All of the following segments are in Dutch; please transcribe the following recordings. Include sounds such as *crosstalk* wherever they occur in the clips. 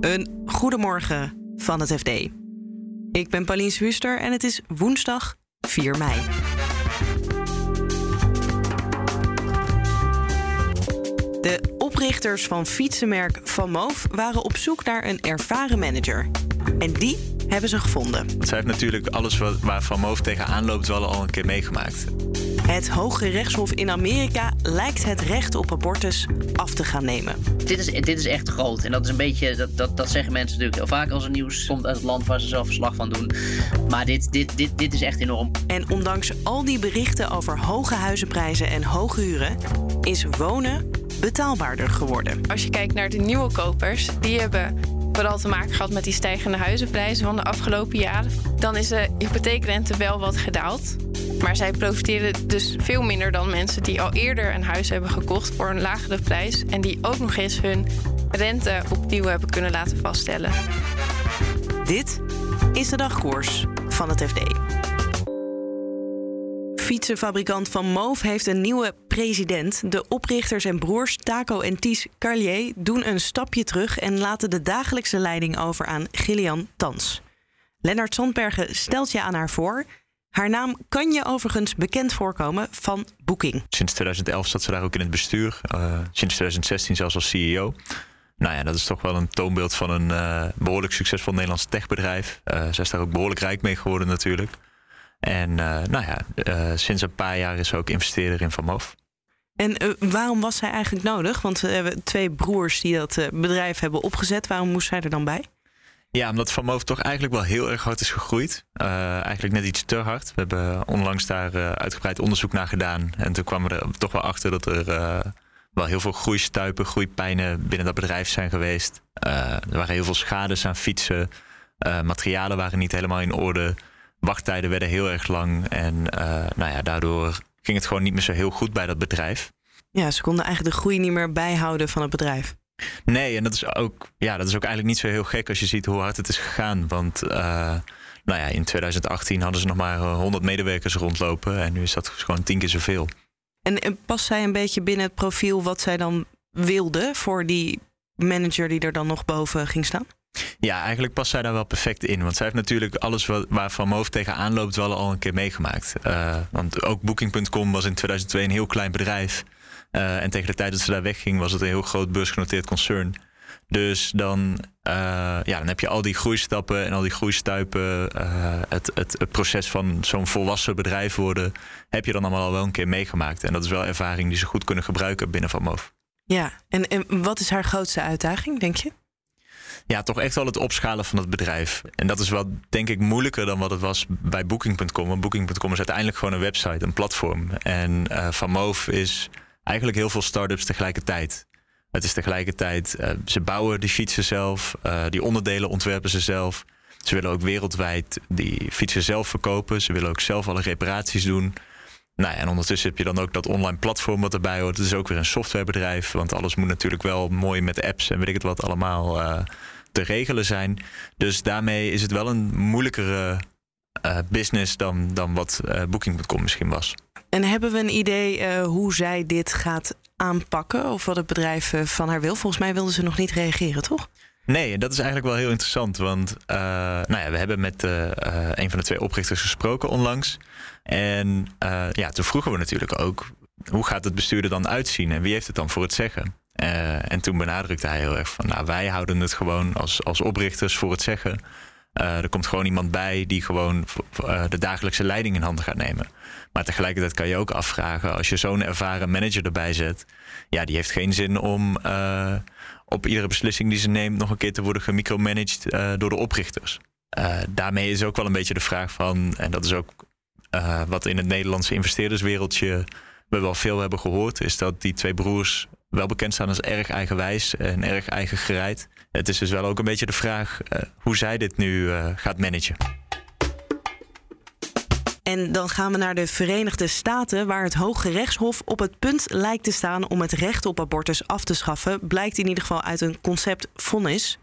Een goedemorgen van het FD. Ik ben Pauline Swuster en het is woensdag 4 mei. De oprichters van fietsenmerk Van Moof waren op zoek naar een ervaren manager. En die hebben ze gevonden. Zij heeft natuurlijk alles wat, waar Van Moof tegenaan loopt wel al een keer meegemaakt. Het Hoge Rechtshof in Amerika lijkt het recht op abortus af te gaan nemen. Dit is, dit is echt groot. En dat is een beetje, dat, dat, dat zeggen mensen natuurlijk heel vaak als er nieuws komt uit het land waar ze zelf verslag van doen. Maar dit, dit, dit, dit is echt enorm. En ondanks al die berichten over hoge huizenprijzen en hoge huren, is wonen betaalbaarder geworden. Als je kijkt naar de nieuwe kopers, die hebben vooral te maken gehad met die stijgende huizenprijzen van de afgelopen jaren. Dan is de hypotheekrente wel wat gedaald. Maar zij profiteren dus veel minder dan mensen die al eerder een huis hebben gekocht voor een lagere prijs. En die ook nog eens hun rente opnieuw hebben kunnen laten vaststellen. Dit is de dagkoers van het FD. Fietsenfabrikant Van Moof heeft een nieuwe president. De oprichters en broers Taco en Ties Carlier doen een stapje terug en laten de dagelijkse leiding over aan Gillian Tans. Lennart Zandbergen stelt je aan haar voor. Haar naam kan je overigens bekend voorkomen van Booking. Sinds 2011 zat ze daar ook in het bestuur. Uh, sinds 2016 zelfs als CEO. Nou ja, dat is toch wel een toonbeeld van een uh, behoorlijk succesvol Nederlands techbedrijf. Uh, zij is daar ook behoorlijk rijk mee geworden natuurlijk. En nou ja, sinds een paar jaar is ze ook investeerder in Van Moof. En waarom was zij eigenlijk nodig? Want we hebben twee broers die dat bedrijf hebben opgezet. Waarom moest zij er dan bij? Ja, omdat Van Moof toch eigenlijk wel heel erg hard is gegroeid. Uh, eigenlijk net iets te hard. We hebben onlangs daar uh, uitgebreid onderzoek naar gedaan. En toen kwamen we er toch wel achter dat er uh, wel heel veel groeistuipen, groeipijnen binnen dat bedrijf zijn geweest. er waren heel veel schades aan fietsen. materialen waren niet helemaal in orde. Wachttijden werden heel erg lang. En nou ja, daardoor ging het gewoon niet meer zo heel goed bij dat bedrijf. Ja, ze konden eigenlijk de groei niet meer bijhouden van het bedrijf. Nee, en dat is, ook, ja, dat is ook eigenlijk niet zo heel gek als je ziet hoe hard het is gegaan. Want uh, nou ja, in 2018 hadden ze nog maar 100 medewerkers rondlopen. En nu is dat gewoon tien keer zoveel. En, en past zij een beetje binnen het profiel wat zij dan wilde voor die manager die er dan nog boven ging staan? Ja, eigenlijk past zij daar wel perfect in. Want zij heeft natuurlijk alles wat, waar Van Moof tegenaan loopt wel al een keer meegemaakt. Uh, want ook Booking.com was in 2002 een heel klein bedrijf. Uh, en tegen de tijd dat ze daar wegging, was het een heel groot beursgenoteerd concern. Dus dan, uh, ja, dan heb je al die groeistappen en al die groeistuipen. Uh, het, het, het, proces van zo'n volwassen bedrijf worden, heb je dan allemaal al wel een keer meegemaakt. En dat is wel ervaring die ze goed kunnen gebruiken binnen Van Moof. Ja, en, en wat is haar grootste uitdaging, denk je? Ja, toch echt wel het opschalen van het bedrijf. En dat is wel, denk ik, moeilijker dan wat het was bij Booking.com. Want Booking.com is uiteindelijk gewoon een website, een platform. En uh, Van Moof is eigenlijk heel veel start-ups tegelijkertijd. Het is tegelijkertijd, uh, ze bouwen die fietsen zelf, uh, die onderdelen ontwerpen ze zelf. Ze willen ook wereldwijd die fietsen zelf verkopen. Ze willen ook zelf alle reparaties doen. Nou ja, en ondertussen heb je dan ook dat online platform wat erbij hoort. Het is ook weer een softwarebedrijf, want alles moet natuurlijk wel mooi met apps en weet ik het wat allemaal uh, te regelen zijn. Dus daarmee is het wel een moeilijkere business dan, dan wat Booking.com misschien was. En hebben we een idee uh, hoe zij dit gaat aanpakken? Of wat het bedrijf uh, van haar wil? Volgens mij wilden ze nog niet reageren, toch? Nee, dat is eigenlijk wel heel interessant. Want uh, nou ja, we hebben met een van de twee oprichters gesproken onlangs. En ja, toen vroegen we natuurlijk ook... hoe gaat het bestuur er dan uitzien? En wie heeft het dan voor het zeggen? en toen benadrukte hij heel erg van... nou, wij houden het gewoon als, als oprichters voor het zeggen... Uh, er komt gewoon iemand bij die gewoon uh, de dagelijkse leiding in handen gaat nemen. Maar tegelijkertijd kan je ook afvragen, als je zo'n ervaren manager erbij zet, ja, die heeft geen zin om uh, op iedere beslissing die ze neemt nog een keer te worden gemicromanaged door de oprichters. daarmee is ook wel een beetje de vraag van, en dat is ook wat in het Nederlandse investeerderswereldje we wel veel hebben gehoord, is dat die twee broers wel bekend staan als erg eigenwijs en erg eigen gereid. Het is dus wel ook een beetje de vraag uh, hoe zij dit nu uh, gaat managen. En dan gaan we naar de Verenigde Staten, waar het Hoge Rechtshof op het punt lijkt te staan om het recht op abortus af te schaffen. Blijkt in ieder geval uit een concept vonnis.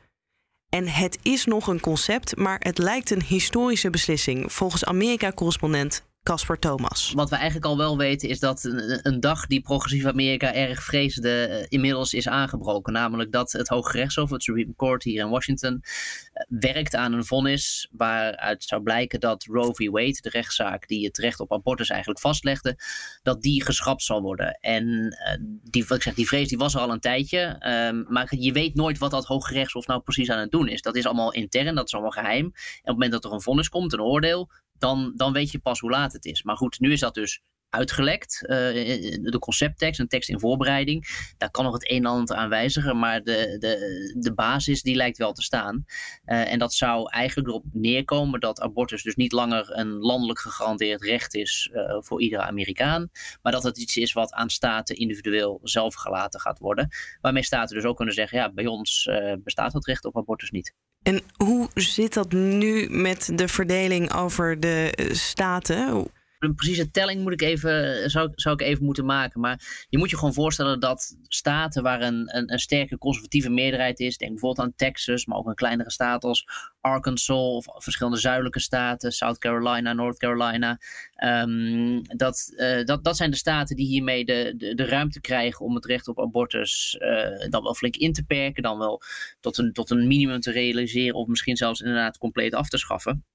En het is nog een concept, maar het lijkt een historische beslissing, volgens Amerika-correspondent Casper Thomas. Wat we eigenlijk al wel weten is dat een, een dag die progressief Amerika erg vreesde uh, inmiddels is aangebroken. Namelijk dat het Hoge Rechtshof, het Supreme Court hier in Washington, uh, werkt aan een vonnis waaruit zou blijken dat Roe v. Wade, de rechtszaak die het recht op abortus eigenlijk vastlegde, dat die geschrapt zal worden. En uh, die, wat ik zeg, die vrees die was er al een tijdje. Ehm, maar je weet nooit wat dat Hoge Rechtshof nou precies aan het doen is. Dat is allemaal intern, dat is allemaal geheim. En op het moment dat er een vonnis komt, een oordeel, dan, dan weet je pas hoe laat het is. Maar goed, nu is dat dus uitgelekt. Uh, de concepttekst, een tekst in voorbereiding. Daar kan nog het een en ander aan wijzigen, maar de, de, de basis die lijkt wel te staan. Uh, en dat zou eigenlijk erop neerkomen dat abortus dus niet langer een landelijk gegarandeerd recht is uh, voor iedere Amerikaan. Maar dat het iets is wat aan staten individueel zelf gelaten gaat worden. Waarmee staten dus ook kunnen zeggen, ja, bij ons bestaat dat recht op abortus niet. En hoe zit dat nu met de verdeling over de staten? Een precieze telling moet ik even, zou, zou ik even moeten maken. Maar je moet je gewoon voorstellen dat staten waar een, een, een sterke conservatieve meerderheid is, denk bijvoorbeeld aan Texas, maar ook een kleinere staat als Arkansas of verschillende zuidelijke staten, South Carolina, North Carolina. Um, dat, uh, dat, dat zijn de staten die hiermee de, de, de ruimte krijgen om het recht op abortus uh, dan wel flink in te perken, dan wel tot een, tot een minimum te realiseren of misschien zelfs inderdaad compleet af te schaffen.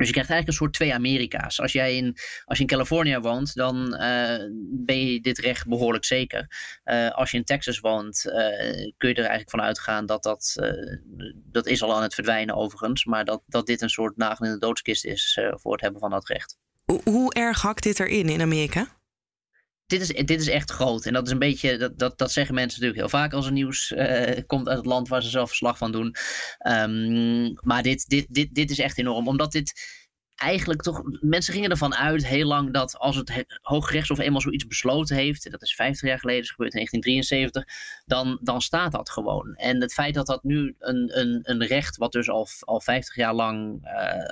Dus je krijgt eigenlijk een soort twee Amerika's. Als jij in, als je in Californië woont, dan uh, ben je dit recht behoorlijk zeker. Uh, als je in Texas woont, uh, kun je er eigenlijk van uitgaan dat dat, dat is al aan het verdwijnen overigens, maar dat, dat dit een soort nagel in de doodskist is voor het hebben van dat recht. Hoe erg hakt dit erin in Amerika? Dit is, dit is echt groot. En dat is een beetje, dat, dat, dat zeggen mensen natuurlijk heel vaak als er nieuws uh, komt uit het land waar ze zelf verslag van doen. Um, maar dit, dit, dit, dit is echt enorm. Omdat dit eigenlijk toch, mensen gingen ervan uit heel lang dat als het Hooggerechtshof eenmaal zoiets besloten heeft, dat is 50 jaar geleden, is gebeurd in 1973, dan, dan staat dat gewoon. En het feit dat dat nu een, een, een recht, wat dus al, al 50 jaar lang,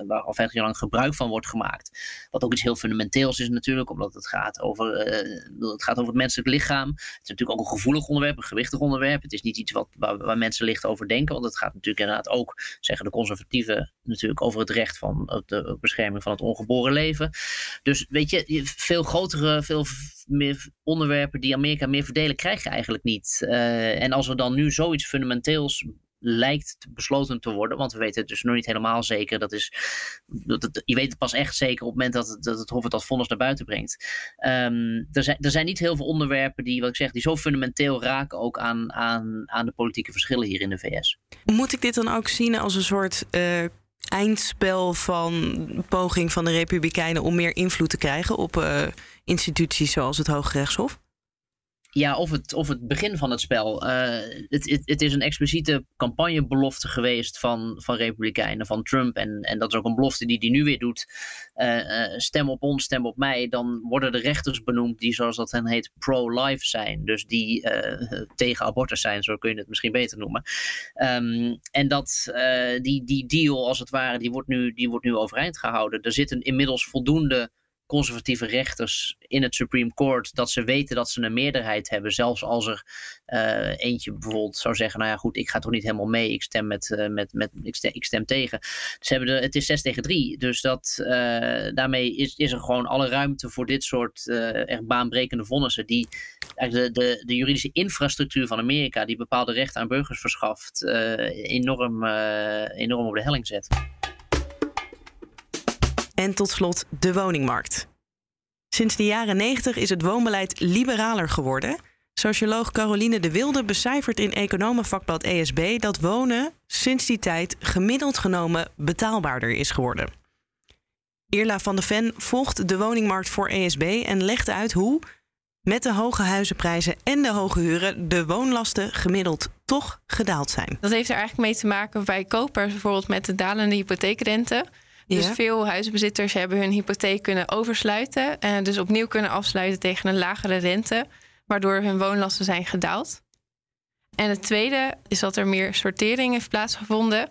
waar al 50 jaar lang gebruik van wordt gemaakt, wat ook iets heel fundamenteels is natuurlijk, omdat het gaat over, uh, het, gaat over het menselijk lichaam. Het is natuurlijk ook een gevoelig onderwerp, een gewichtig onderwerp. Het is niet iets wat, waar, waar mensen licht over denken, want het gaat natuurlijk inderdaad ook, zeggen de conservatieven, natuurlijk over het recht van de van het ongeboren leven. Dus weet je, veel grotere, veel meer onderwerpen die Amerika meer verdelen, krijg je eigenlijk niet. Uh, en als er dan nu zoiets fundamenteels lijkt besloten te worden, want we weten het dus nog niet helemaal zeker. Dat is, dat je weet het pas echt zeker op het moment dat het, dat het Hof het als vonnis naar buiten brengt. Um, er, zijn, er zijn niet heel veel onderwerpen die, wat ik zeg, die zo fundamenteel raken ook aan, aan, aan de politieke verschillen hier in de VS. Moet ik dit dan ook zien als een soort uh, eindspel van poging van de Republikeinen om meer invloed te krijgen op uh, instituties zoals het Hooggerechtshof? Ja, of het, of het begin van het spel. Uh, het, het, het, is een expliciete campagnebelofte geweest van, van Republikeinen, van Trump. En, en dat is ook een belofte die hij nu weer doet. Uh, uh, stem op ons, stem op mij. Dan worden de rechters benoemd die, zoals dat dan heet, pro-life zijn. Dus die tegen abortus zijn, zo kun je het misschien beter noemen. Um, en dat, die, die deal, als het ware, die wordt, nu, die wordt nu overeind gehouden. Er zitten inmiddels voldoende conservatieve rechters in het Supreme Court dat ze weten dat ze een meerderheid hebben. Zelfs als er uh, eentje bijvoorbeeld zou zeggen: Nou ja, goed, ik ga toch niet helemaal mee. Ik stem, met, uh, met, met, ik stem, ik stem tegen. Ze hebben de, het is 6 tegen 3. Dus dat, uh, daarmee is, is er gewoon alle ruimte voor dit soort echt baanbrekende vonnissen. Die de, de, de juridische infrastructuur van Amerika, die bepaalde rechten aan burgers verschaft, enorm, enorm op de helling zet. En tot slot de woningmarkt. Sinds de jaren 90 is het woonbeleid liberaler geworden. Socioloog Caroline de Wilde becijfert in economenvakblad ESB dat wonen sinds die tijd gemiddeld genomen betaalbaarder is geworden. Irla van de Ven volgt de woningmarkt voor ESB en legt uit hoe, met de hoge huizenprijzen en de hoge huren, de woonlasten gemiddeld toch gedaald zijn. Dat heeft er eigenlijk mee te maken bij kopers, bijvoorbeeld met de dalende hypotheekrente. Dus ja. veel huizenbezitters hebben hun hypotheek kunnen oversluiten. En dus opnieuw kunnen afsluiten tegen een lagere rente. Waardoor hun woonlasten zijn gedaald. En het tweede is dat er meer sortering heeft plaatsgevonden.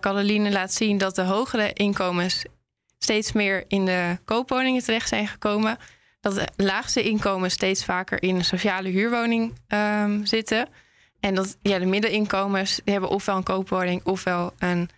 Caroline laat zien dat de hogere inkomens steeds meer in de koopwoningen terecht zijn gekomen. Dat de laagste inkomens steeds vaker in een sociale huurwoning um, zitten. En dat ja, de middeninkomens die hebben ofwel een koopwoning ofwel een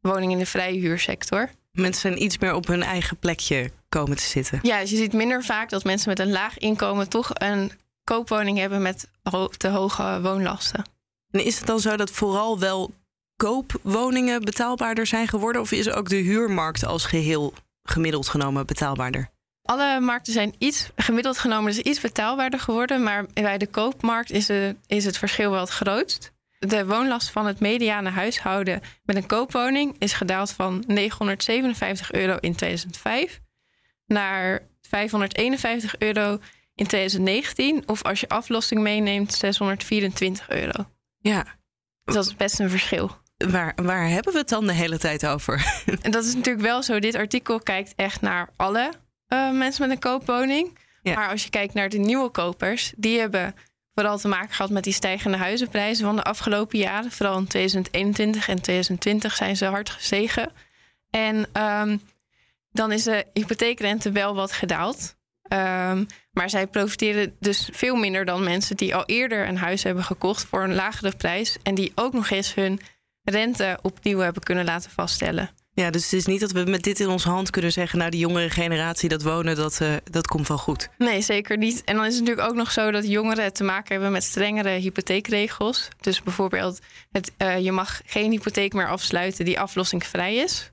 woning in de vrije huursector. Mensen zijn iets meer op hun eigen plekje komen te zitten. Ja, dus je ziet minder vaak dat mensen met een laag inkomen toch een koopwoning hebben met te hoge woonlasten. En is het dan zo dat vooral wel koopwoningen betaalbaarder zijn geworden? Of is ook de huurmarkt als geheel gemiddeld genomen betaalbaarder? Alle markten zijn iets, gemiddeld genomen, dus iets betaalbaarder geworden. Maar bij de koopmarkt is, de, is het verschil wel het grootst. De woonlast van het mediane huishouden met een koopwoning is gedaald van 957 euro in 2005 naar 551 euro in 2019. Of als je aflossing meeneemt, 624 euro. Ja. Dat is best een verschil. Waar, waar hebben we het dan de hele tijd over? *laughs* En dat is natuurlijk wel zo. Dit artikel kijkt echt naar alle uh, mensen met een koopwoning. Ja. Maar als je kijkt naar de nieuwe kopers, die hebben vooral te maken gehad met die stijgende huizenprijzen van de afgelopen jaren. Vooral in 2021 en 2020 zijn ze hard gestegen. En um, dan is de hypotheekrente wel wat gedaald. Um, maar zij profiteren dus veel minder dan mensen die al eerder een huis hebben gekocht voor een lagere prijs. En die ook nog eens hun rente opnieuw hebben kunnen laten vaststellen. Ja, dus het is niet dat we met dit in onze hand kunnen zeggen... nou, die jongere generatie, dat wonen, dat, uh, dat komt wel goed. Nee, zeker niet. En dan is het natuurlijk ook nog zo dat jongeren te maken hebben... met strengere hypotheekregels. Dus bijvoorbeeld, het, uh, je mag geen hypotheek meer afsluiten die aflossingsvrij is.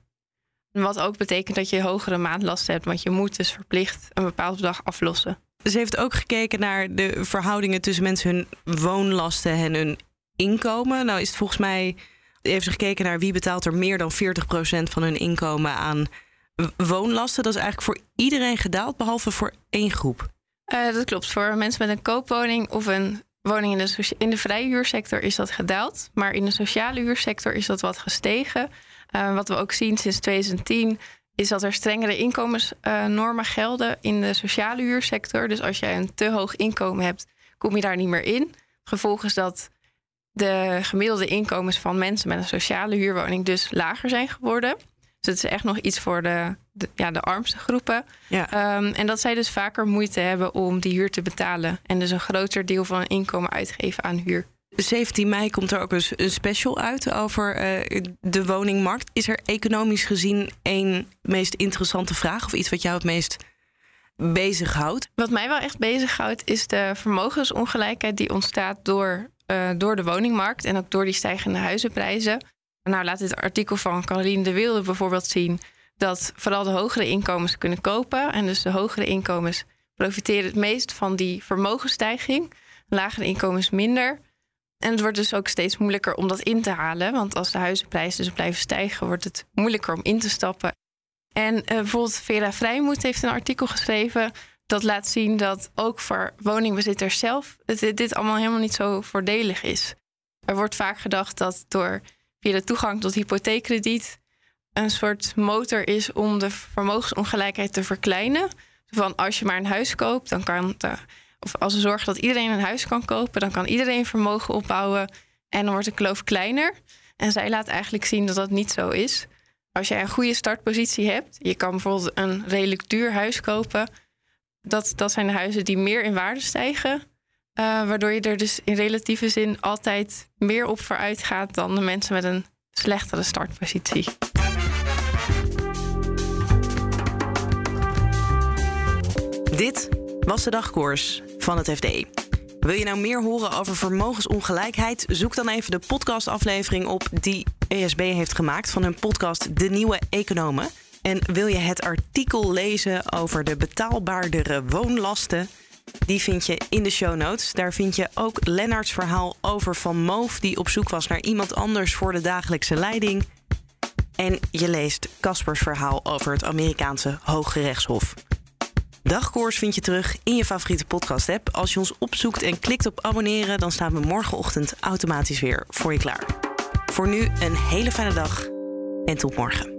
Wat ook betekent dat je hogere maandlasten hebt... want je moet dus verplicht een bepaald bedrag aflossen. Ze heeft ook gekeken naar de verhoudingen tussen mensen hun woonlasten en hun inkomen. Nou is het volgens mij heeft ze gekeken naar wie betaalt er meer dan 40% van hun inkomen aan woonlasten. Dat is eigenlijk voor iedereen gedaald, behalve voor één groep. Uh, dat klopt. Voor mensen met een koopwoning of een woning in de, in de vrije huursector is dat gedaald. Maar in de sociale huursector is dat wat gestegen. Uh, wat we ook zien sinds 2010 is dat er strengere inkomensnormen uh, gelden in de sociale huursector. Dus als jij een te hoog inkomen hebt, kom je daar niet meer in. Gevolg is dat de gemiddelde inkomens van mensen met een sociale huurwoning dus lager zijn geworden. Dus het is echt nog iets voor de, de ja, de armste groepen. Ja. Um, en dat zij dus vaker moeite hebben om die huur te betalen. En dus een groter deel van hun inkomen uitgeven aan huur. 17 mei komt er ook een special uit over uh, de woningmarkt. Is er economisch gezien één meest interessante vraag of iets wat jou het meest bezighoudt? Wat mij wel echt bezighoudt is de vermogensongelijkheid die ontstaat door uh, door de woningmarkt en ook door die stijgende huizenprijzen. Nou, laat dit artikel van Caroline de Wilde bijvoorbeeld zien dat vooral de hogere inkomens kunnen kopen. En dus de hogere inkomens profiteren het meest van die vermogensstijging. Lagere inkomens minder. En het wordt dus ook steeds moeilijker om dat in te halen. Want als de huizenprijzen dus blijven stijgen, wordt het moeilijker om in te stappen. En uh, bijvoorbeeld Vera Vrijmoed heeft een artikel geschreven dat laat zien dat ook voor woningbezitters zelf dit, allemaal helemaal niet zo voordelig is. Er wordt vaak gedacht dat door via de toegang tot hypotheekkrediet een soort motor is om de vermogensongelijkheid te verkleinen. Van als je maar een huis koopt, dan kan of als we zorgen dat iedereen een huis kan kopen, dan kan iedereen vermogen opbouwen en dan wordt de kloof kleiner. En zij laat eigenlijk zien dat dat niet zo is. Als jij een goede startpositie hebt, je kan bijvoorbeeld een redelijk duur huis kopen dat, dat zijn de huizen die meer in waarde stijgen. Uh, waardoor je er dus in relatieve zin altijd meer op vooruit gaat dan de mensen met een slechtere startpositie. Dit was de dagkoers van het FD. Wil je nou meer horen over vermogensongelijkheid? Zoek dan even de podcastaflevering op die ESB heeft gemaakt van hun podcast De Nieuwe Economen. En wil je het artikel lezen over de betaalbaardere woonlasten? Die vind je in de show notes. Daar vind je ook Lennarts verhaal over Van Moof, die op zoek was naar iemand anders voor de dagelijkse leiding. En je leest Caspers verhaal over het Amerikaanse Hooggerechtshof. Dagkoers vind je terug in je favoriete podcast-app. Als je ons opzoekt en klikt op abonneren, dan staan we morgenochtend automatisch weer voor je klaar. Voor nu een hele fijne dag en tot morgen.